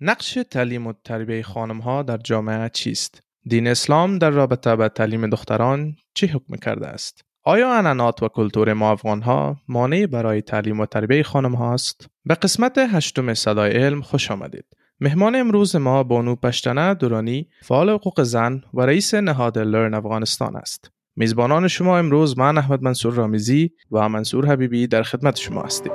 نقش تعلیم و تربیه خانم ها در جامعه چیست؟ دین اسلام در رابطه به تعلیم دختران چه حکم کرده است؟ آیا انانات و کلتور ما افغان ها مانع برای تعلیم و تربیه خانم هاست؟ به قسمت هشتم صدای علم خوش آمدید. مهمان امروز ما بانو پشتنه دورانی فعال حقوق زن و رئیس نهاد لرن افغانستان است. میزبانان شما امروز من احمد منصور رامیزی و منصور حبیبی در خدمت شما هستیم.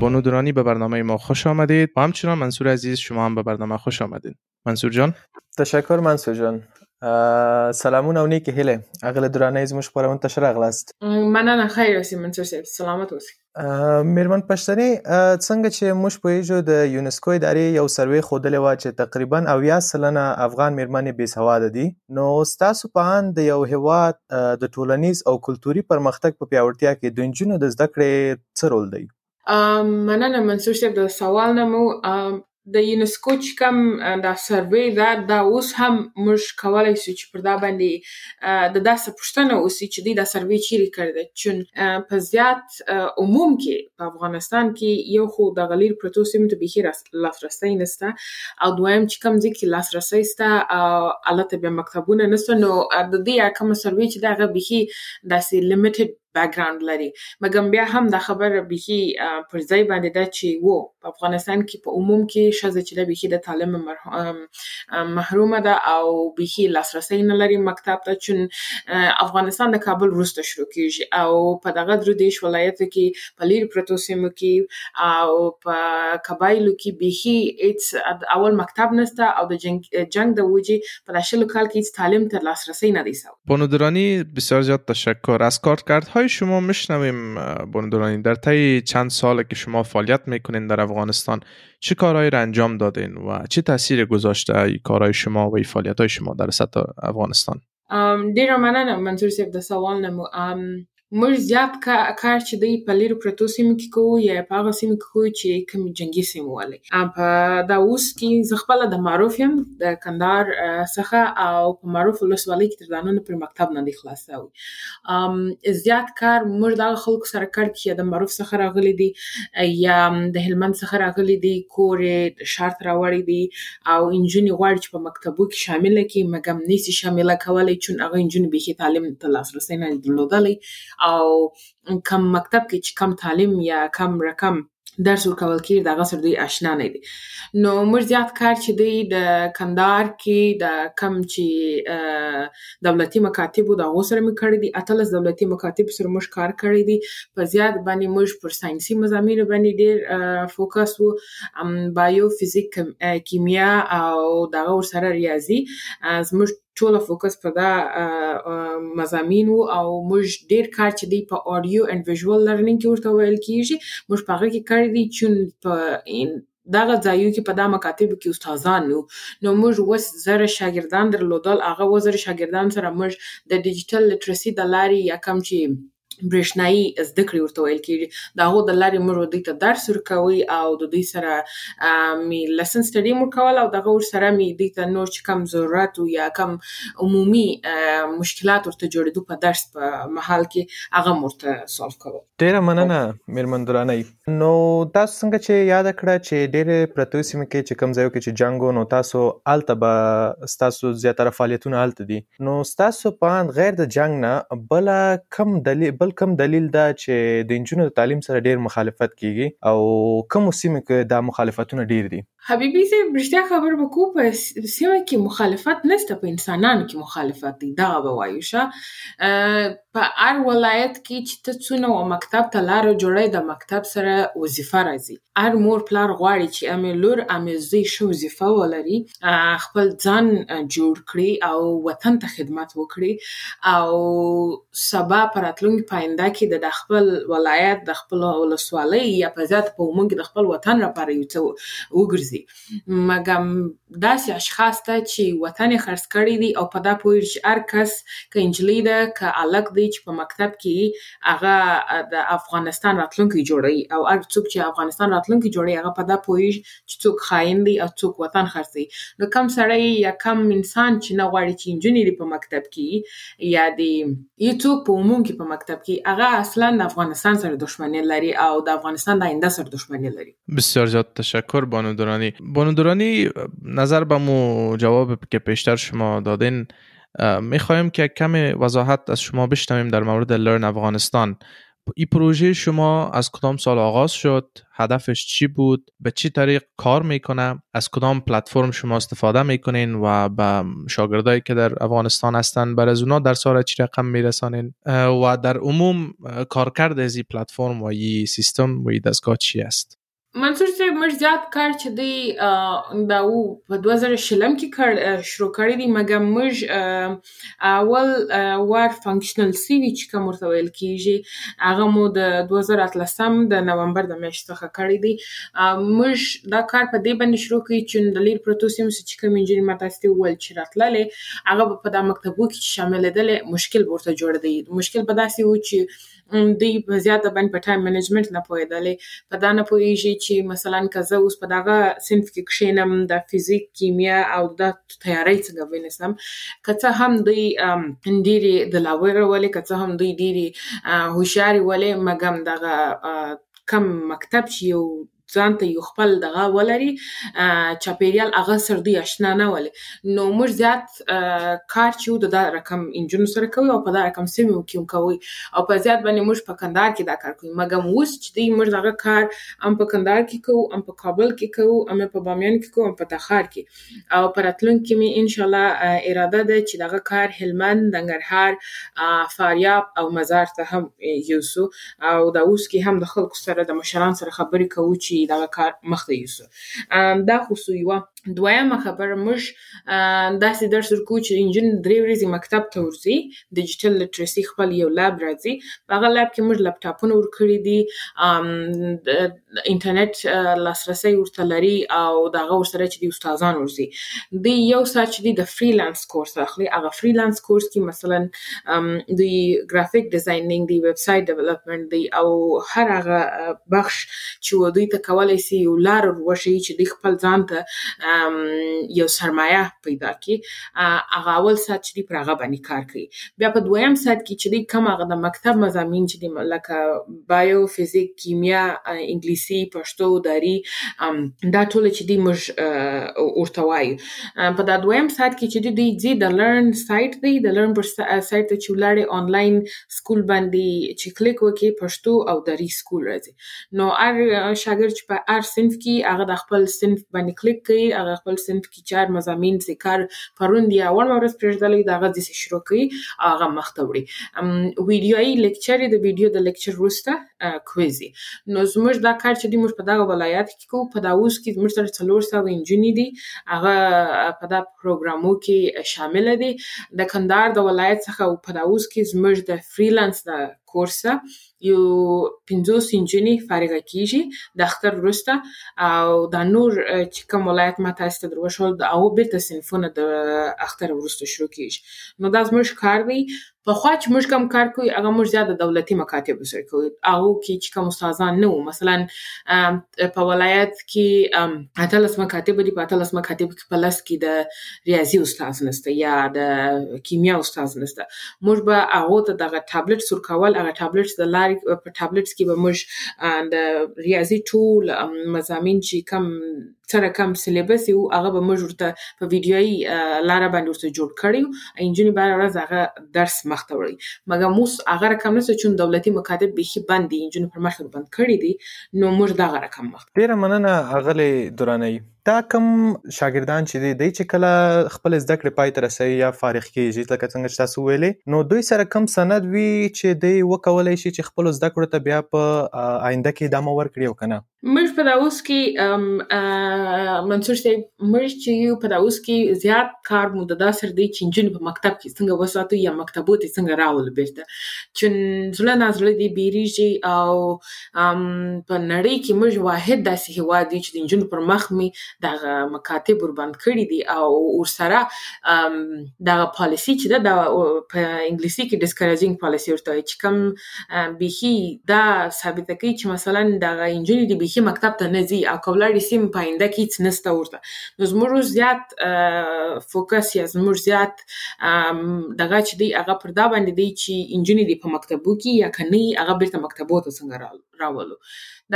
بانو دورانی به برنامه ما خوش آمدید و همچنان منصور عزیز شما هم به برنامه خوش آمدید منصور جان تشکر منصور جان سلامونه او نیکی هیله اغل درانه زموږ خبرونه ته شراغلاست مننه خیر اوسې منصور صاحب سلامت اوسې میرمن پښتني څنګه چې موږ پوهیږو د یونسکو ادارې یو سروې خودلې و چې تقریبا اویا سلنه افغان میرمنې بې سواده دي نو ستاسو په ان د یو هواد د ټولنیز او کلتوري پرمختګ په پیاوړتیا کې د جنونو د زده کړې څه رول دی مننه منصور صاحب د سوال نه مو د یونسکو چې کوم دا سروې ده دا اوس هم موږ کولای شو چې پر دا باندې د داسې پوښتنه وشي چې دوی دا سروې چیرې کړې ده چون په زیات عموم کې په افغانستان کې یو خو دغه لیر پرتو سیمو ته بیخي لاسرسی نشته او دویم چې کوم ځای کې لاسرسی شته هلته بیا مکتبونه نشته نو د دې کومه سروې چې ده هغه بیخي داسې لیمیټیډ بیکګراوند لري مګم بیا هم دا خبره بیخي پر ځای باندې ده چې وو په افغانستان کې په عموم کې شزه چې د بیخي د تعلیم محرومه ده او بیخي لاسرسي نه لري مکتب ته چون افغانستان د کابل وروسته شروع کیږي او په دغه درو دیش ولایت کې په لیر پرتو سیمو کې او په قبایلو کې بیخي هیڅ اول مکتب نشته او د جنگ د وجې په داشلو کال کې هیڅ تعلیم تر لاسرسي نه دی سوی بانو درانی بسیار زیاد تشکر از کارت کارت های شما میشنویم بندرانی در طی چند ساله که شما فعالیت میکنین در افغانستان چه کارهایی را انجام دادین و چه تاثیر گذاشته ای کارهای شما و ای فعالیت های شما در سطح افغانستان دیر من منصور سیف سوال نمو موږ زیات کار چې دی په لیرو پرتو سیمو کې کوو یا په هغه سیمو کې کوو چې کوم جنگي سیمو والی په دا اوس کې زه خپل د معروف یم د کندهار څخه او په معروف ولسوالۍ کې تر دا نن پر مکتب نه دی خلاص شوی زیات کار موږ د خلکو سره کار چې د معروف څخه راغلي دي یا د هلمند څخه راغلي دي کور یې شهر ته راوړی دی او انجونی غواړی چی په مکتبو کی شامله کی مګم نسی شامله کولی چون هغه انجونی بیخی تعلیم ته لاس رسی ندی درلودلی او کم مکتب کی چی کم تعلیم یا کم رکم درس ورکول کیږی د هغه سره دوی اشنا ندی نو موږ زیات کار چی دی د کندهار کی د کم چی دولتي مکاتبو د هغو سره مې کړي دي اتلس دولتي مکاتب سره موږ کار کړی دی په زیات باندې موږ پر ساينسي مزامینو باندې ډیر فوکس وو بایو فزیک کیمیا او دغه ور سره ریاضي زموږ ټول فوکس په دا مزامین وو او موږ ډیر کار چې دی په اډیو اند ویژوال لرنینګ کې ورته ویل کیږي موږ په هغه کې کړی دی چې په دغه ځایو کې په دا مکاتبو کې استادان وو نو موږ اوس زره شاګردان درلودل هغه و زره شاګردان سره موږ د ډیجیټل لټرسي د لارې یا کم چې برېښنایی زده کړې ورته ویل کېږي د هغو د لارې موږ دوی ته درس ورکوي او د دوی سره می لسن سټډي مو کول او دغه ورسره می دوی ته نور چې کم ضرورت یا کم عمومي مشکلات ورته جوړېدو په درس په محل کې هغه ورته سولف کول ډېره مننه میرمن درانۍ نو تاسو څنګه چې یاد کړه چې ډېرې پرتو سیمې کې چې کوم ځایو کې چې جنګ و نو تاسو هلته به ستاسو زیاتره فعالیتونه هلته دي نو ستاسو په اند غیر د جنګ نه بل کم دلیل بل کم دلیل دا چې د انجونو د تعلیم سره ډېر مخالفت کیږي او کوم سیمې کې دا مخالفتونه ډېر دي حبیبی صاحب رښتیا خبر وکړو په سیمه کې مخالفت نشته په انسانانو کې مخالفت دی دغه به وایو شه په هر ولایت کې چې ته څونه و مکتب ته لار جوړی د مکتب سره وظیفه راځي هر مور پلار غواړي چې امې لور امې زوی ښه وظیفه ولري خپل ځان جوړ کړي او وطن ته خدمت وکړي او سبا په راتلونکي په آینده کې د خپل ولایت د خپل ولسوالۍ یا په زیات په عموم کې د خپل وطن لپاره یو څه وګرځي مګم داسې اشخاص ته چې وطن یې خرڅ کړی دی او په دا پوهېږي چې هر کس که انجلۍ ده که هلک دی چې په مکتب کې هغه د افغانستان راتلونکی جوړوي او هر څوک چې افغانستان راتلونکی جوړوي هغه په دا پوهېږي چې څوک خاين دی او څوک وطن خرڅوي نو کم سړی یا کم انسان چې نه غواړي چې انجونې دی په مکتب کې یا دی یو څوک په عموم کې په مکتب کې هغه اصلا د افغانستان سره دښمنی لري او د افغانستان د آینده سره دښمنی لري بسیار زیاد تشکر بانو دورانی بانو دورانی نظر به مو جواب که پیشتر شما دادین میخوایم که کمی وضاحت از شما بشنویم در مورد لرن افغانستان این پروژه شما از کدام سال آغاز شد هدفش چی بود به چی طریق کار میکنه از کدام پلتفرم شما استفاده میکنین و به شاگردایی که در افغانستان هستن بر از اونا در سال چی رقم میرسانین و در عموم کارکرد از این پلتفرم و این سیستم و این دستگاه چی است منصور صاحب موږ زیات کار چې دی دا و په 2020 کې کړ شروع کړی دی مګر موږ اول وار فنکشنل سی وی چې کوم ورته ویل کیږي هغه مو د 2013 د نومبر د میاشتې څخه کړی دی موږ دا کار په دې باندې شروع کړی چې د لیر پروتو سیمو چې کوم انجینر ما تاسو ته وویل چې راتللې هغه په دا مکتبو کې شامل دي مشکل ورته جوړ دی مشکل په داسې و چې دوی په زیاته باندې په ټایم منیجمنټ نه پوهېدلې په دا نه پوهېږي چې مثلا که زه اوس په دغه صنف کې کښېنم د فزیک کیمیا او د تیارۍ څنګه ونیسم که څه هم دوی ډېرې دلاور ولې که څه هم دوی ډېرې هوښیارې ولې مګم دغه کم مکتب چې یو ځان ته یو خپل دغه ولري چاپیریال هغه سر دی آشنا نه ولې نو موږ زیات کار چې د دا رقم انجونو سره کوي او په دا رقم سیمو کې کوي او په زیات باندې موږ په کندهار کې دا کار کوي مګم اوس چې دی موږ دغه کار هم په کندهار کې کوو هم په کابل کې کوو هم په بامیان کې کوو هم په تخار کې او په راتلونکي کې مې انشاءالله اراده ده چې دغه کار هلمند، ننګرهار، فاریاب او مزار ته هم یوسو او دا اوس کې هم د خلکو سره د مشرانو سره خبرې کوو چې دغه کار مخته یوسو. دا خو سو یوه. دویمه خبره موږ داسې درس ورکوو چې انجونې درې ورځې مکتب ته ورځي، ډیجیټل لټرسي خپل یو لب راځي، په هغه لب کې موږ لپټاپونه ورکړي دي، انټرنیټ لاسرسی ورته لري او دا هغه ورسره چې دی استادان ورسي دی یو ساعت چې دی د فریلانس کورس اخلي هغه فریلانس کورس کې مثلا دی ګرافیک ډیزاینینګ دی ویب سایټ ډیولپمنټ دی او هر هغه بخش چې دوی ته کولای شي یو لار وشي چې دی خپل ځان ته یو سرمایه پیدا کړي هغه اول ساعت چې دی پر هغه باندې کار کوي بیا په دویم ساعت کې چې دی کوم هغه د مکتب مزامین چې دی لکه بایو فزیک کیمیا انګلیسي پښتو داری دا ټول چې دی موږ ورته وایو په دا دویم سات کې چې دی دی د لرن سایت دی د لرن پر سایت ته چې ولاړې انلاین سکول باندې چې کلیک وکي پښتو او داری سکول راځي نو ار شاګرد چې په ار صنف کې هغه د خپل صنف باندې کلیک کوي هغه خپل صنف چې چار مزامین سي کار پروند یا وړمه ورځ پرېږدلی د هغه دسي شروع کوي هغه مخته وړي ویډیویي لیکچر د ویډیو د لیکچر وروسته کویزي نو زموږ دا کار چې دی موږ په دغه ولایت کې کوو په دا اوس کې زموږ سره څلور سوه انجونې دي هغه په دا پروګرامو کې شامل دي د کندهار د ولایت څخه په دا اوس کې زموږ د فریلانس د کورسه یو پنځوس انجونې فارغه کیږي د اختر وروسته او دا نور چې کوم ولایت ما تاسو ته دروښول د هغو بیرته صنفونه د اختر وروسته شروع کیږي نو دا زموږ کار دی پخوا چې موږ کوم کار کوي هغه موږ زیات د دولتي مکاتبو سره کوي هغو کې چې کوم استادان نه وو مثلا په ولایت کې اتلس مکاتب دي په اتلس مکاتب په لس کې د ریاضي استاد نشته یا د کیمیا استاد نشته موږ به هغه ته دغه ټابلیټ سور کول هغه ټابلیټ د لارې په ټابلیټ کې به موږ د ریاضي ټول مزامین چې کم سره کم سلیبس یو هغه به موږ ورته په ویډیوي لار باندې ورته جوړ کړیو انجونی به ورځ هغه درس مخته وړي مګر موس هغه رقم نه چې دولتي مکاتب به خي بند دي انجونی پر مخ بند کړی دي نو موږ دا رقم مخ ډیره مننه اغلی درانه دا کوم شاګردان چې دی دی چې کله خپل زده کړې پای ته رسوي یا فارغ کیږي لکه څنګه چې تاسو ویلې نو دوی سره کم سند وي چې دی وکولای شي چې خپل زده کړو ته بیا په آینده کې ادامه ورکړي او کنه موږ په داوس کې منصور صاحب موږ چې یو په داوس کې زیات کار مو د داسر دی چې جن په مکتب کې څنګه وساتو یا مکتبو ته څنګه راول بیرته چې زړه نازړه دی بیریږي او په نړۍ کې موږ واحد داسې هیواد یو چې د نجونو پر مخ می دغه مکاتب ور بند کړي دي او ورسره دغه پالیسی چې ده دا په انګلیسي کې ډیسکریجینګ پالیسی ورته وایي چې کوم بیخي دا ثابته کوي چې مثلا دغه نجونې د بیخي مکتب ته نه ځي او که ولاړې سي په آینده کې هیڅ نسته ورته نو زموږ زیات فوکس یا زموږ زیات وخت دغه چې دی هغه پر دا باندې دی چې انجونې دی په مکتبو کې یا کني هغه بیرته مکتبو ته څنګه راولو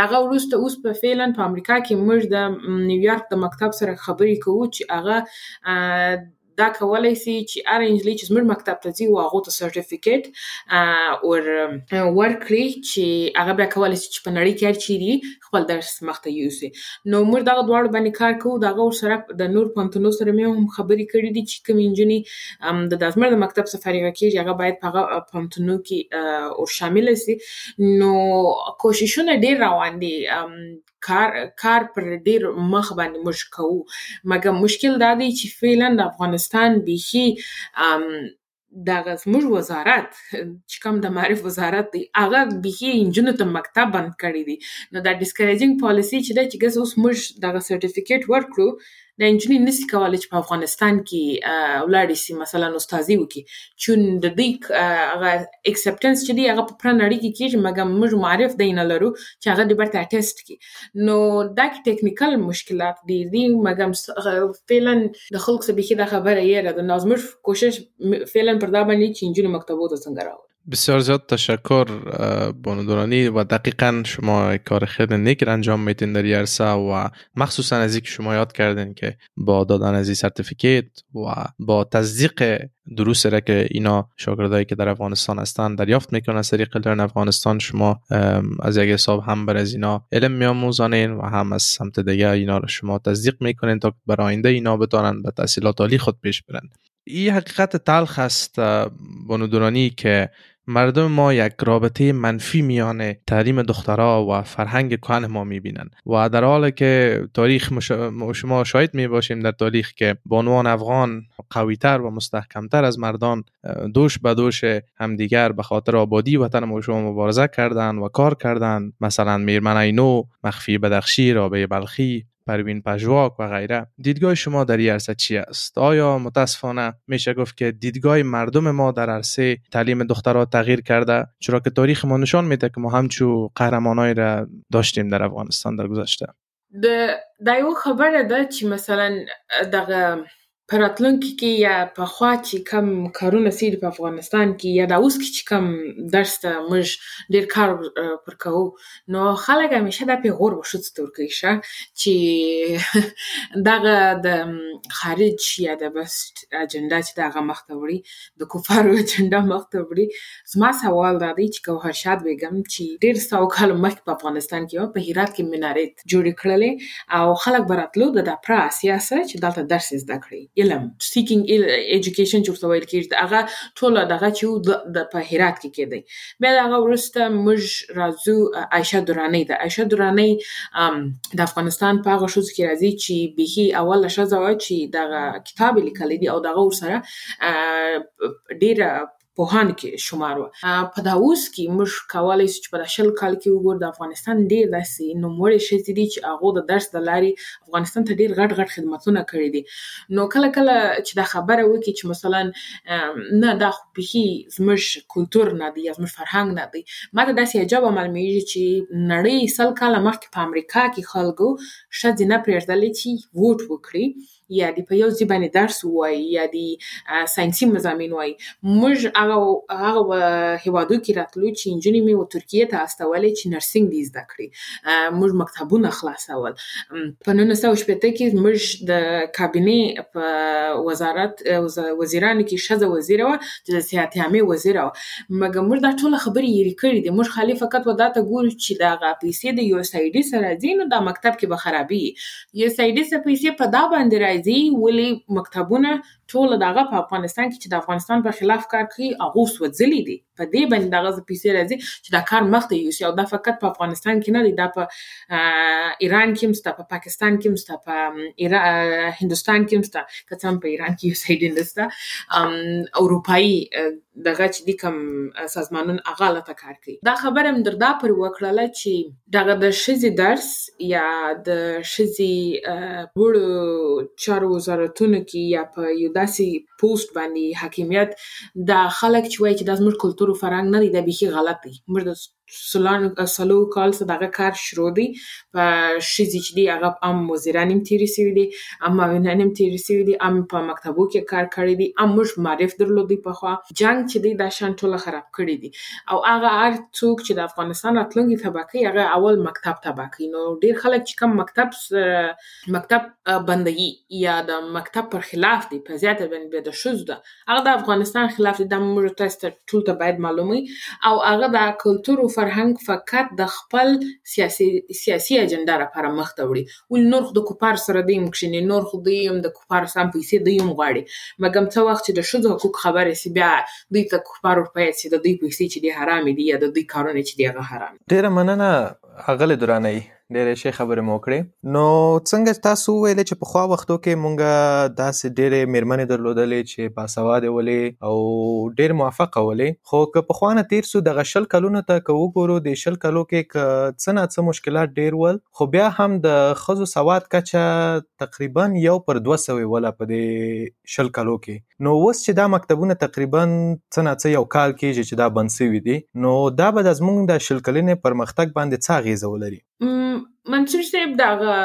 دغه ورسته اوس په فعلا په امریکا کې موږ د نیویارک د مکتب سره خبرې کوو چې هغه دا کولای سي چې ار انجلی چې زموږ مکتب ته ځي او هغه ته سرټیفیکیټ او ورکړي چې هغه به کولای سي چې په نړۍ کې هر چیرې خپل درس مخته یوسي نو موږ دغه دواړو باندې کار کوو دغه ورسره د نور پونتونو سره مې هم خبرې کړې دي چې کوم انجنې د دازمر د مکتب سفر یې کېږي هغه باید په هغه پونتونو کې او شامل شي نو کوششونه ډیر روان دي کار کار پر ډیر مخ باندې موږ کوو مګر مشکل دا دی چې فعلا د افغانستان بيخي دغه زموږ وزارت چې کوم د معرف وزارت دی هغه بيخي انجونو ته مکتب بند کړی دی نو دا ډیسکریجینګ پالیسی چې دا چې ګس اوس موږ دغه سرټیفیکیټ ورکړو د انجونی نسی کولای چې په افغانستان کې ولاړ شي مثلا استادي وکي چې د دې هغه ایکسپټنس چې دی هغه په پرنړی کې کیږي مګر موږ معرف دی نه لرو چې هغه د برته ټیسټ کې نو دا کې ټیکنیکل مشکلات ډیر دي مګم فعلا د خلکو څخه بيخي دا خبره یې ده نو زموږ کوشش فعلا پر دا باندې چې انجونې مکتبو ته څنګه راوړي بسیار زیاد تشکر بانو دورانی و دقیقا شما کار خیلی نیک انجام میتین در عرصه و مخصوصا از اینکه شما یاد کردین که با دادن از این سرتیفیکیت و با تصدیق دروسی را که اینا شاگردایی که در افغانستان هستن دریافت میکنن از طریق افغانستان شما از یک حساب هم بر از اینا علم میاموزانین و هم از سمت دیگه اینا را شما تصدیق میکنین تا برای آینده اینا بتانن به تحصیلات عالی خود پیش برن این حقیقت تلخ است بانو که مردم ما یک رابطه منفی میان تعلیم دخترها و فرهنگ کهن ما میبینند و در حالی که تاریخ شما شاید می باشیم در تاریخ که بانوان افغان قویتر و مستحکمتر از مردان دوش به دوش همدیگر به خاطر آبادی وطن ما شما مبارزه کردن و کار کردن مثلا میرمن اینو، مخفی بدخشی رابعه بلخی پروین پژواک و غیره دیدگاه شما در این عرصه چی است آیا متاسفانه میشه گفت که دیدگاه مردم ما در عرصه تعلیم دخترها تغییر کرده چرا که تاریخ ما نشان میده که ما همچو قهرمانای را داشتیم در افغانستان در گذشته د دا یو خبره ده چی مثلا په راتلونکي کې یا پخوا چې کم کارونه سوي دي په افغانستان کې یا دا اوس کې چې کم درس ته موږ ډېر کار پر کوو نو خلک همیشه دا پیغور به ښځو ته ورکوي ښه چې دغه د خارج یا د بسټ اجنډا چې دغه مخ ته وړي د کفارو اجنډا مخ ته وړي زما سوال دا دی چې ګوهرشاد بیګم چې ډېر سوکاله مخکې په افغانستان کې وه په هرات کې منارې جوړې کړلې او خلک به راتلو د دا پرا اسیا سره چې دلته درس زده کړي علم سیکینګ ایجوکیشن چې ورته ویل کېږي هغه ټول دغه چې د په هرات کې کېدی بیا هغه ورسته موږ راځو عائشه درانی ته عائشه درانی د افغانستان په هغه شوز کې راځي چې بهي اوله شزه چې دغه کتاب لیکل دي او دغه ورسره ډیره پوهان کې شمار وه. په دا اوس کې موږ کولای شو چې په دا شل کال کې وګورو د افغانستان ډېر داسې نوموړې ښځې دي چې هغو د درس د لارې افغانستان ته ډېر غټ غټ خدمتونه کړي دي نو کله کله چې دا خبره وکړي چې مثلا نه دا خو بيخي زموږ کلتور نه دی یا زموږ فرهنګ نه دی ما ته داسې عجبه معلومیږي چې نړۍ سل کاله مخکې په امریکا کې خلکو ښځې نه پرېږدلې چې ووټ وکړي یا دې په یو ځای باندې درس ووایي یا دې ساينسي مضامین وایي موږ هغه هغه هیوادو کې راتلو چې انجونې مې و ترکیه ته استولې چې نرسینګ دې زده کړي موږ مکتبونه خلاصول په 1980 کې موږ د کابینه په وزارت وزیرانو کې شزه وزیره و چې د صحت عامه وزیره و مګر موږ دا ټول خبرې یې کړې دي موږ خالي فقط ودا ته ګورو چې دا غا پیسې د یو سایډي سره ځینو دا مکتب کې به خرابي یو سایډي څه پیسې په دا باندې راځي ولې مکتبونه ټول دغه په افغانستان کې چې د افغانستان په خلاف کار کوي هغه سوځلي دي په دې باندې دغه څه پیسې راځي چې دا کار مخته یوسي او دا فقط په افغانستان کې نه دی دا په ایران کې مسته په پاکستان کې مسته په هندستان کې مسته که څه هم په ایران کې یو سایډي نسته اروپایي دغه چې دي کوم سازمانونه هغه هلته کار کوي دا خبره مې در دا پر وکړله چې دغه د ښځې درس یا د ښځې لوړو چارو وزارتونو کې یا په یو داسې پوسټ باندې حاکمیت دا خلک چې وایي چې دا زموږ کلتور او فرهنګ نه دی دا بیخي غلط دی موږ د سلانو څلور کال څخه دغه کار شروع دی په ښځې چې دی هغه هم مضران هم تیرې شوي دي هم معاونان هم تیرې شوي دي هم په مکتبو کې کار کړی دی هم موږ معرف درلودی پخوا جنګ چې دی دا شان ټوله خراب کړی دی او هغه هر څوک چې د افغانستان راتلونکي تبا کوي هغه اول مکتب تبا کوي نو ډیر خلک چې کم مکتب مکتب بندي یا د مکتب پر خلاف دی په زیاته باندې د شوز ده هغه د افغانستان خلاف دی د موږ تاسو ته ټول ته باید معلومي او هغه د کلچر او فرهنګ فقط د خپل سیاسي سیاسي اجنډا لپاره مخ ته وړي ولې نور خو د کفار سره دی هم کښینې نور خو دوی هم د کفار سره پیسې دوی هم غواړي مګم څه وخت چې د ښځو حقوق خبرې سي بیا دوی ته کفار ورپیل چې د دوی پیسې چې دی حرامې دي یا د دوی کارونه چې دی هغه حرام ډیره مننه اغلی درانه ډېرې ښې خبرې مو وکړې نو څنګه تاسو وویل چې په خوا وختو کې مونږ داسې ډېرې میرمنې درلودلې چې باسوادې ولې او ډېر موفقه ولې خو که په خوانه تیر سو دغه شل کلونو ته که وګورو د شل کلو کې که څه نا څه مشکلات ډېر ول خو بیا هم د خزو سواد کچه تقریبا یو پر 200 ولا په دې شل کالو کې نو اوس چې دا مکتبونه تقریبا څه نه څه یو کال کېږي چې دا بند شوي دي نو دا به د زمونږ د شل کلنې پرمختګ باندې څه اغیزه ولري منصور صاحب دغه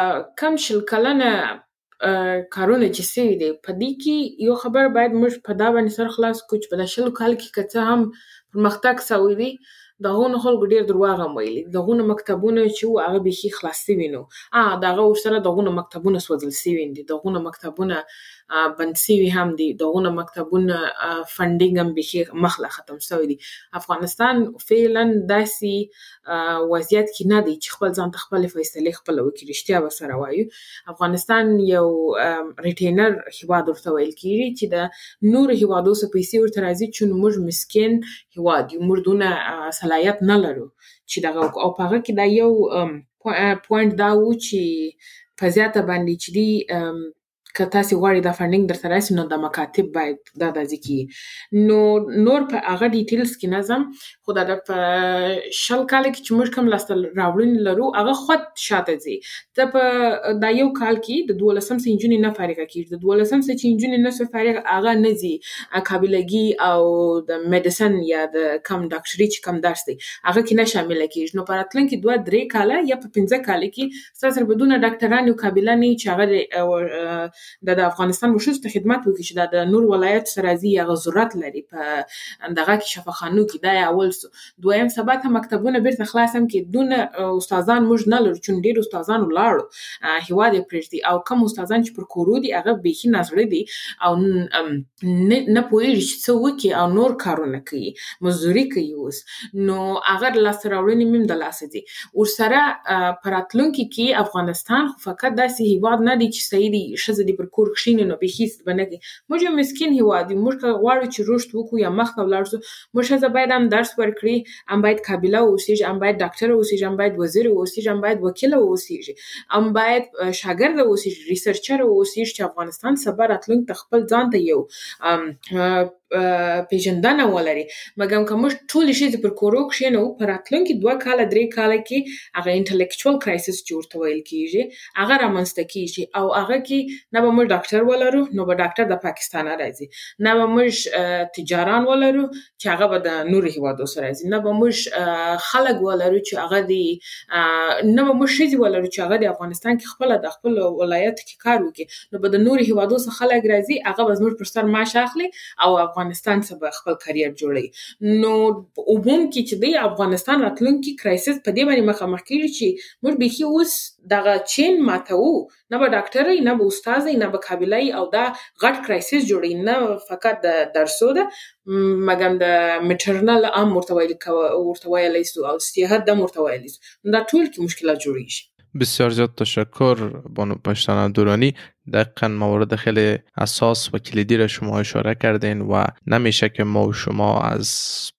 کم شل کلنه کارونه چې سوي دي په دې کې یو خبر باید موږ په دا باندې سر خلاص کړو چې په دا شل کال کې که څه هم پرمختګ سوی دی د هغو نه خلکو ډېر درواغ هم ویلي دي د هغو نه مکتبونه چې وو هغه بیخي خلاص سوي نه وو د هغه ورسره د هغو نه مکتبونه سوځل سوي دي د هغو نه مکتبونه بند سوي هم دي د هغو نه مکتبونه فنډینګ هم بیخي مخله ختم سوی دی افغانستان فعلا داسي وضعیت کې نه دی چې خپل ځان ته خپلې فیصلې خپله وکړي رښتیا به سره وایو افغانستان یو ریټینر هیواد ورته ویل کیږي چې د نور هیوادو سره پیسې ورته راځي چې موږ مسکین هیواد یو موږ دونه صلاحیت نه لرو چې دغه او په هغه کې دا یو پوینټ دا و چې په زیاته باندې چې دی که تاسو غواړئ دا فنډینګ درته راشي نو د مکاتب باید دا داسې کی نو نور په هغه ډیټیلز کې نه ځم خو دا د په شل کال کې چې موږ کوم لاسته راوړنې لرو هغه خود شاته ځي ته په دا یو کال کې د 12 سم سنجونې نه فارغه کیږي د 12 سم سنجونې نه سو فارغ هغه نه ځي قابلګي او د میډیسن یا د کم ډاکټري چې کم درس دی هغه کې نه شامل کیږي نو په راتلونکي 2 3 کال یا په 15 کال کې ستا سره به دونه ډاکټران یو قابله نه چې هغه د د افغانستان وشوز ته خدمت وکړي چې دا د نور ولایت سره راځي هغه ضرورت لري په دغه کې شفاخانو کې دا اول سو دویم سبا ته مکتبونه بیرته خلاص هم کې دونه استادان موږ نه لرو چې ډیر استادان ولاړو هیواد پرېږدي او کم استادان چې پر کورو دي هغه بیخي نازړه دي او نه نه پوهېږي چې څه وکړي او نور کارونه کوي مزدوري کوي اوس نو هغه لاسته راوړنې مې هم د لاسه دي ورسره په راتلونکي کې افغانستان خو فقط داسې هیواد نه دی چې صحیح دی ښځه دې پر کور کښیني نو بیخي هیڅ به نه کوي موږ یو مسکین هیواد یو موږ که غواړو چې رشد وکړو یا مخته ولاړ شو موږ ښځه باید هم درس ورکړي ام باید کابله اوسیږي ام باید ډاکټر اوسیږي ام باید وزیر اوسیږي ام باید وکیل اوسیږي ام باید شاګرد اوسیږي ریسرچر اوسیږي چې افغانستان سبا راتلونکي ته خپل ځان ته یو پیژندنه ولري مګم که موږ ټول شي پر کورو کښینو پر راتلونکي دوه کاله درې کاله کې هغه انټلیکچوال کرایسس چې ورته ویل کیږي هغه رامنځته کیږي او هغه کې نه به موږ ډاکټر ولرو نو به ډاکټر د پاکستان راځي نه به موږ تجاران ولرو چې هغه به د نور هیوادو سره ځي نه به موږ خلک ولرو چې هغه دی نه به موږ شي ولرو چې هغه د افغانستان کې خپل د خپل ولایت کې کار وکړي نو به د نور هیوادو سره خلک راځي هغه به زموږ پر سر معاش اخلي او افغانستان سره به خپل کرییر جوړي نو عموم کې چې دی افغانستان راتلونکي کرایسس په دې باندې مخامخ کیږي چې موږ به اوس دغه چین ماتو نه به ډاکټر ای نه به استاد ای نه به قابل ای او دا غټ کرایسیس جوړی نه فقط د درسو ده مګم د میټرنل ام ورته ویل ورته ویل سو او صحت دم ورته ویل سو دا ټول کې مشکلات جوړیږي بسیار زیاد تشکر بانو پشتانه دورانی دقیقا موارد خیلی اساس و کلیدی را شما اشاره کردین و نمیشه که ما و شما از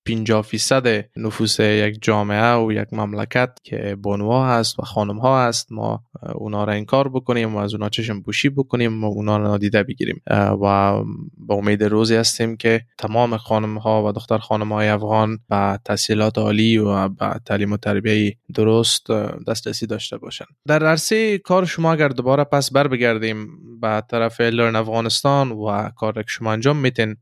50 فیصد نفوس یک جامعه و یک مملکت که بانوها هست و خانم ها هست ما اونا را انکار بکنیم و از اونا چشم پوشی بکنیم و اونا را نادیده بگیریم و با امید روزی هستیم که تمام خانم ها و دختر خانم های افغان به تحصیلات عالی و به تعلیم و تربیه درست دسترسی داشته باشند در عرصه کار شما اگر دوباره پس بر بگردیم به طرف لرن افغانستان و کار که شما انجام میتین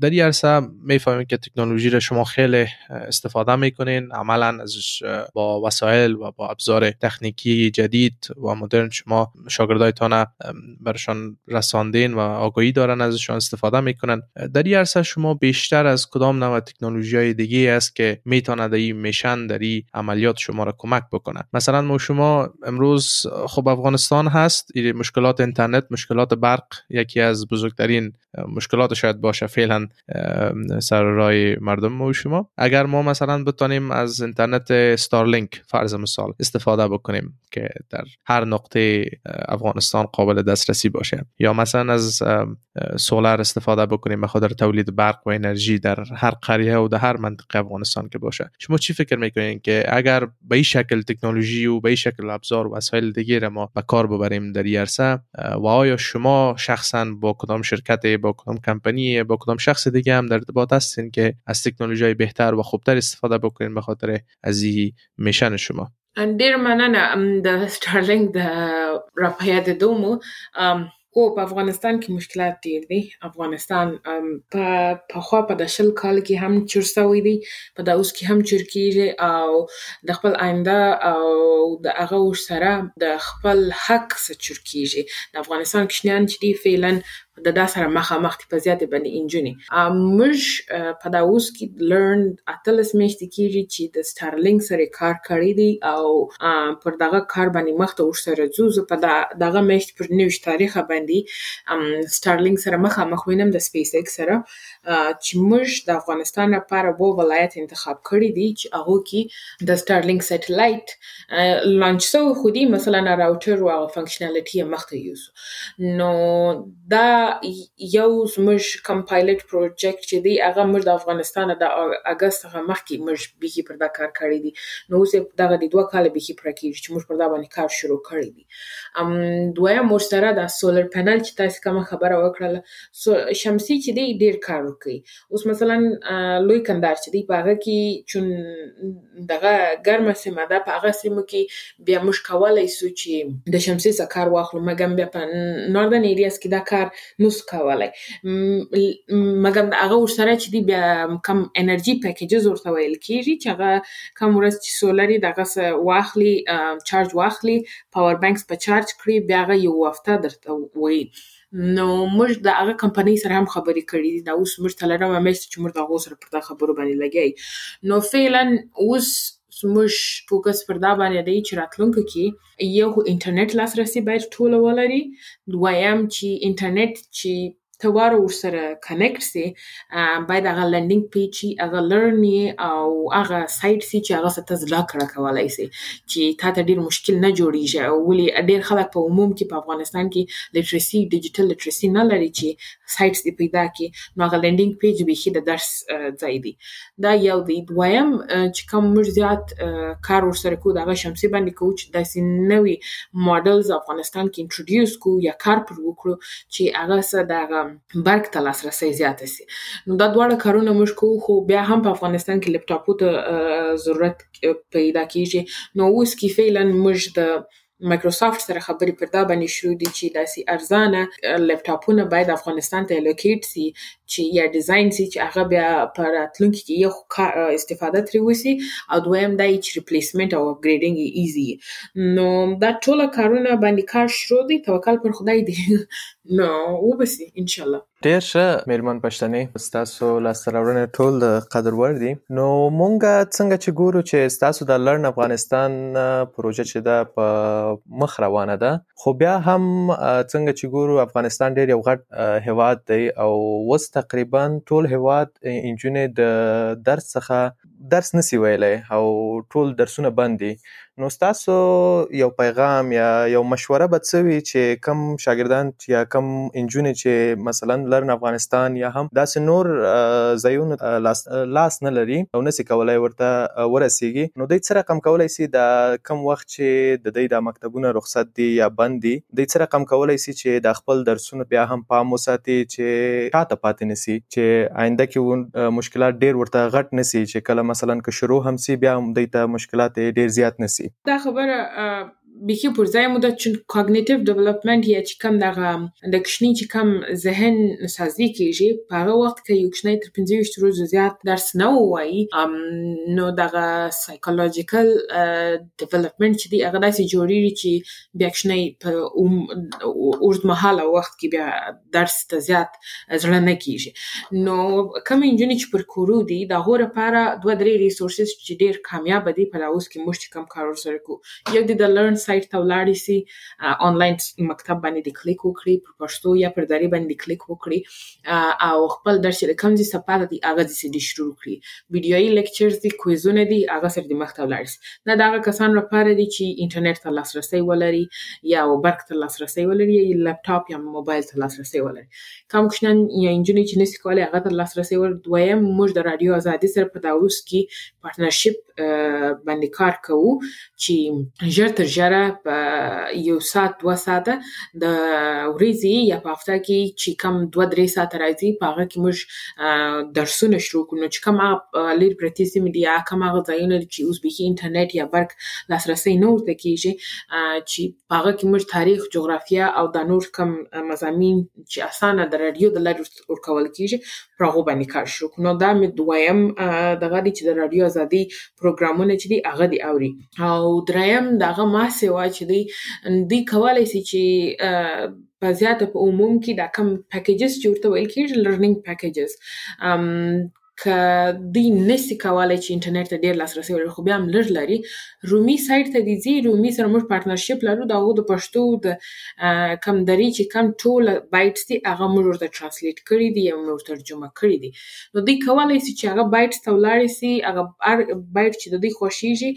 در این عرصه میفهمیم که تکنولوژی را شما خیلی استفاده میکنین عملا ازش با وسایل و با ابزار تکنیکی جدید و مدرن شما شاگردایتان برشان رساندین و آگاهی دارن ازشان استفاده میکنن در این عرصه شما بیشتر از کدام نوع تکنولوژی های دیگه است که میتونه این میشن در عملیات شما را کمک بکنه مثلا ما شما امروز خب افغانستان هست مشکلات اینترنت مشکلات برق یکی از بزرگترین مشکلات شاید باشه فعلا سر رای مردم و شما اگر ما مثلا بتانیم از اینترنت ستارلینک فرض مثال استفاده بکنیم که در هر نقطه افغانستان قابل دسترسی باشه یا مثلا از سولار استفاده بکنیم بخاطر تولید برق و انرژی در هر قریه و در هر منطقه افغانستان که باشه شما چی فکر میکنین که اگر به این شکل تکنولوژی و به شکل ابزار و وسایل دیگه ما به کار ببریم در یرسه و آیا شما شخصا با کدام شرکت با کدام کمپانی با کدام شخص دیگه هم در ارتباط هستین که از تکنولوژی های بهتر و خوبتر استفاده بکنین به خاطر از این میشن شما ډیر مننه د سټارلینګ د را په یادېدو مو هو په افغانستان کې مشکلات ډیر دي افغانستان په پخوا په دا شل کال کې هم چور شوی دی په دا اوس کې هم چور کیږی او د خپل آینده او د هغه ورسره د خپل حق څخه چور کیږی د افغانستان کوچنیان چې دي فعلا د دا سره مخامخ دي په زیاتې باندې انجونې. موږ په دا اوس کې لرن اتلس میاشتې کیږي چې د سټارلینګ سره کار کړی دی او پر دغه کار باندې مخ ته ورسره ځو زه په دغه میاشت پر نویشت تاریخ باندې سټارلینګ سره مخامخ وینم د سپیس ایکس سره چې موږ د افغانستان لپاره وو ولایت انتخاب کړی دی چې هغه کې د سټارلینګ سټلایټ لانچ سو خو دی مثلا راوټر او فنکشنالټي مخ ته یوسو نو دا یو زموږ کوم پایلټ پروجیکټ چې دی هغه موږ د افغانستان د اګست څخه مخکې موږ بیخي پر دا کار کړی دی نو اوس دغه د دوه کاله بیخي پوره کیږي چې موږ پر دا باندې کار شروع کړی دی ام دویم ورسره دا سولر پینل چې تاسو کوم خبره وکړه شمسی چې دی ډیر کار کوي اوس مثلا لوی کندهار چې دی په هغه کې چون دغه ګرمه سیمه ده په هغه سیمه کې بیا موږ کولای سو چې د شمسې څخه کار واخلو مګم بیا په ناردن ایریاس کې دا کار نوس کولای مګم د هغه ورسره چې دی بیا کم انرژي پیکیجز ورته ویل کیږي چې هغه کم ورځ چې سولري دغه واخلي چارج واخلي پاور بانکس په چارج کړي بیا هغه یو هفته درته وایي نو موږ د هغه کمپنۍ سره هم خبرې کړې دي دا اوس موږ څلورمه میاشت چې موږ د هغو سره پر دا خبرو باندې لګیا نو فعلا اوس موږ فوکس پر دا باندې دی چې راتلونکو کې یو انټرنیټ لاسرسي باید ټول ولري دویم چې انټرنیټ چې ته واره ورسره کنیکټ سي باید هغه لندینګ پیج شي هغه لرن یې او هغه سایت سي چې هغه ته زده کړه کولای شي چې تا ته ډیر مشکل نه جوړیږي او ولې ډیر خلک په عموم کې په افغانستان کې لټریسي ډیجیټل لټریسي نه لري چې سایت دې پیدا کړي نو هغه لندینګ پیج به شي د درس ځای دی دا یو دی دویم چې کوم موږ زیات کار ورسره کوو دا شمسي باندې کوو چې داسې نوي ماډلز افغانستان کې انټروډیوس کو یا کار پر وکړو چې هغه سره د برق ته لاسرسی زیات شي نو دا دواړه کارونه موږ کوو خو بیا هم په افغانستان کې لپټاپو ته ضرورت پیدا کیږي نو اوس کې فعلا موږ د مایکروسافت سره خبرې پر دا باندې شروع دي چې داسې ارزانه لپټاپونه باید افغانستان ته لوکیټ سي چې یا ډیزاین سي چې هغه بیا په راتلونکي کې یو استفاده ترې وسی او دویم دا چې ریپلیسمنت او اپګریډینګ یې ایزي نو دا ټول کارونه باندې کار شروع دي توکل پر خدای دی نو وبسي ان شاء الله ډیر ښه میرمن پښتنې ستاسو لاسته راوړنې ټول د قدر وړ دي نو مونږ څنګه چې ګورو چې ستاسو د لړن افغانستان پروژه چې ده په مخ روانه ده خو بیا هم څنګه چې ګورو افغانستان ډیر یو غټ هیواد دی او اوس تقریبا ټول هیواد انجونې د درس څخه درس نسی ویلی او ټول درسونه بند دي نو ستاسو یو پیغام یا یو مشوره به څه وي چې کم شاګردان یا کم انجونې چې مثلا لرن افغانستان یا هم داسې نور ځایونو لاس, لاس نه لري او نسی کولای ورته ورسیږي نو دوی څه رقم کولای سي دا کم وخت چې د دوی دا مکتبونه رخصت دي یا بند دي دی څه رقم کولی سی چی دا خپل درسونو بیا هم پام وساتی چی شاته پاتی نسی چی آینده کی اون مشکلات ډیر ورته غټ نسی چی کله مثلا که شروع هم سی بیا هم دی ته مشکلات ډیر زیات نسی. دا خبره بیخی پر ځای مو ده چون کاګنیتیو ډیولپمنټ یا چی کوم دغه د کوشنی چی کوم ذهن سازی کیږی په هغه وخت کی یو کوشنی تر پنځه ویشت ورځو زیات درس نه ووایی نو دغه سایکولوژیکل ډیولپمنټ چی دی هغه داسی جوړیږی چی بیا کښنی په اوږد مهاله وخت کې بیا درس ته زیات زړه نه کیږي نو کوم انجونې چې پر کورو دي دا غو لپاره دوه درې ریسورسز چې ډیر کامیاب دي په لاوس کې موږ چې کم کار ور سره کو یو د لرن سایت ته ولاړ سي انلاین مکتب باندې د کلیک وکړي په پښتو یا پر دری باندې کلیک وکړي او خپل درس چې کوم ځای سپاره دي هغه دې سړي شروع کړي ویډیوي لیکچرز دي کویزونه دي هغه سره دې مخته ولاړ شي نه دا هغه کسان لپاره دي چې انټرنیټ ته لاسرسي ولري یا برق ته لاسرسي ولري یا لپټاپ یا موبایل ته لاسرسي ولري کوم کوشنان یا انجونې چې نسی کولای هغه ته لاسرسي ور دویم موږ د رادیو ازادي سره په داوس کې پارتنرشپ باندې کار کوو چې ژر تر ژره په یو ساعت دوه ساعته د ورځې یا په هفته کې چې کم دوه درې ساعته راځي په هغه کې موږ درسونه شروع کړو چې کوم لیر پرتی سیمې دي یا کوم هغه ځایونه چې اوس به انټرنیټ یا برق لاسرسي نه ورته کیږي چې په هغه کې موږ تاریخ جغرافیا او د نور کم مزامین چې اسانه د رادیو د لارې ورکول کیږي پر هغه باندې کار شروع کړو دا مې دویم دغه چې د رادیو ازادي پروګرامونه چې دی هغه دی اوري او دریم دغه ما سیوا چې دی دی کولای شي چې په زیاته په عموم کې دا کم پیکیجز چې ورته ویل کېږي لرنینګ پیکیجز که دوی نشي کولای چې انټرنیټ ته ډیر لاسرسي ولري خو بیا هم لږ لري رومي سایت ته دي ځي رومي سره موږ پارتنرشپ لرو دا د پښتو د کم دري چې کم ټول بایټس دي هغه موږ ورته ترانسلیټ کړی دي او موږ ترجمه کړی دي نو دوی کولای شي چې هغه بایټس ته ولاړې شي هغه هر بایټ چې د دوی خوښیږي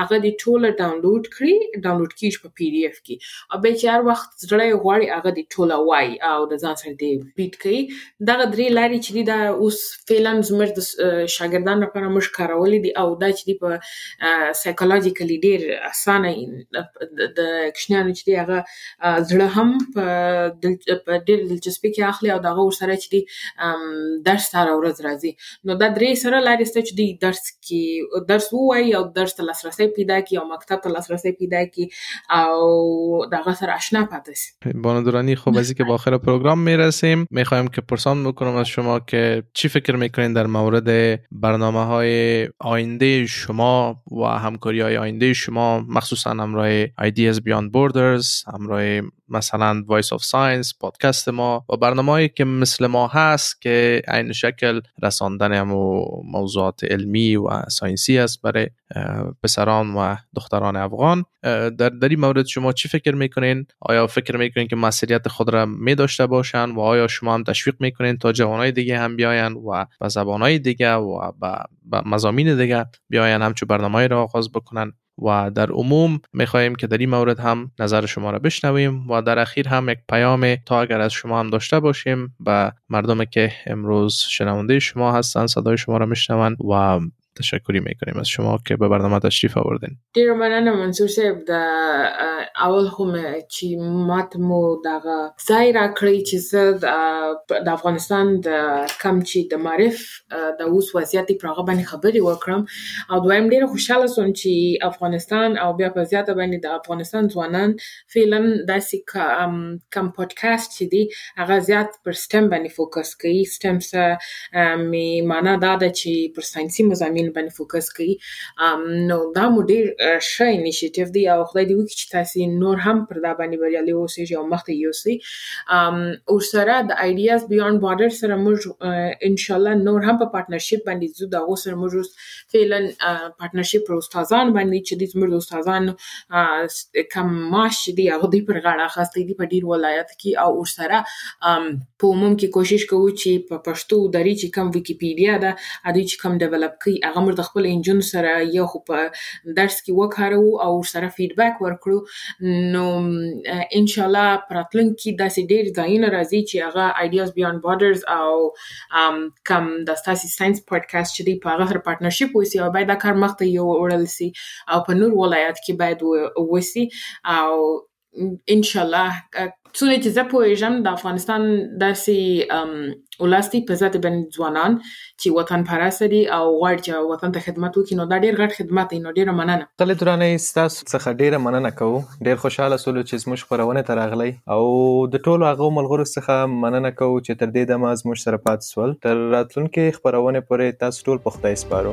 هغه دی ټوله ډاونلوډ کړي ډاونلوډ کیږي په پی ډی اف کې او بیا چې هر وخت زړه یې غواړي هغه دی ټوله وای او د ځان سره دی پیټ کوي دغه درې لارې چې دی دا اوس فعلا زموږ د شاګردان لپاره موږ کارولې دي او دا چې دی په سایکولوژیکلی ډیر اسانه د کښنیانو چې دی هغه زړه هم په ډېر دلچسپي کې اخلي او دغه ورسره چې دی درس هر ورځ راځي نو دا درې سره لارې ست چې دی درس کې درس وایي او درس ته لاسرسي پیدا کی او مکتب ته لاسرسي پیدا کی او دغه سره آشنا پاتې شي بانو درانی خوب از که با آخر پروگرام میرسیم میخوایم که پرسان بکنم از شما که چی فکر میکنین در مورد برنامه های آینده شما و همکاری های آینده شما مخصوصا همراه Ideas Beyond Borders همراه مثلا وایس آف ساینس پادکست ما و برنامه هایی که مثل ما هست که این شکل رساندن هم موضوعات علمی و ساینسی است برای پسران و دختران افغان در در این مورد شما چی فکر میکنین آیا فکر میکنین که مسئولیت خود را می داشته باشند و آیا شما هم تشویق میکنین تا جوانای دیگه هم بیاین و به زبانهای دیگه و به مزامین دیگه بیاین همچون برنامه را آغاز بکنن و در عموم خواهیم که در این مورد هم نظر شما را بشنویم و در اخیر هم یک پیام تا اگر از شما هم داشته باشیم به مردم که امروز شنونده شما هستند صدای شما را میشنوند و تشکری میکنیم از شما که به برنامه تشریف آوردین دیر منان منصور صاحب دا اول هم چی ماتمو مو دغه ځای را کړی د افغانستان د کم چی د معرف د اوس وضعیت پر هغه باندې خبرې وکړم او دویم ډیر خوشاله سوم چې افغانستان او بیا په زیاته باندې د افغانستان ځوانان فعلا داسې کم پودکاسټ چې دی هغه زیات پر سټم باندې فوکس کوي سټم سره می معنا دا ده چې پر ساينسي مزامین باندې فوکس کوي نو دا مو ډیر ښه انیشیټیو دی او خدای دې وکړي چې تاسو نور هم پر دا باندې بریالي اوسئ او مخته یوسئ او سره د ایډیاز بیاند بارډر سره موږ ان شاء الله نور هم په پارټنرشپ باندې زو دا غو سره موږ فعلا پارټنرشپ پر استادان باندې چې د زموږ استادان کم معاش دی هغه دی پر غاړه خاصې دي په ډیر ولایت کې او سره په عموم کې کوشش کوو چې په پښتو دری چې کم ویکیپیډیا ده هغه چې کم ډیولپ کړي هغه موږ د خپل انجن سره یو خو په درس کې وکارو او سره فیډبک ورکړو نو ان شاء الله پراتلونکي داسې ډیر ځایونه راځي چې هغه ایډیاز بیاند بارډرز او کم د تاسو ساينس پودکاسټ چې دی په هغه سره پارټنرشپ وسی او باید دا کار مخته یو وړل سي او په نور ولایت کې باید وسی او ان شاء الله څونه چې زه پوهیږم د افغانستان داسې ولس دی په ذات باندې ځوانان چې وطن پرست دي او غواړي چې وطن ته خدمت وکړي نو دا ډیر غټ خدمت دی نو ډیره مننه خلې درانه ستاسو څخه ډیره مننه کوو ډیر خوشاله سولو چې زموږ خبرونه ته راغلی او د ټولو هغه ملګرو څخه مننه کوو چې تر دې دمه زموږ سره پات سول تر راتلونکې خبرونه پورې تاسو ټول په خدای سپارو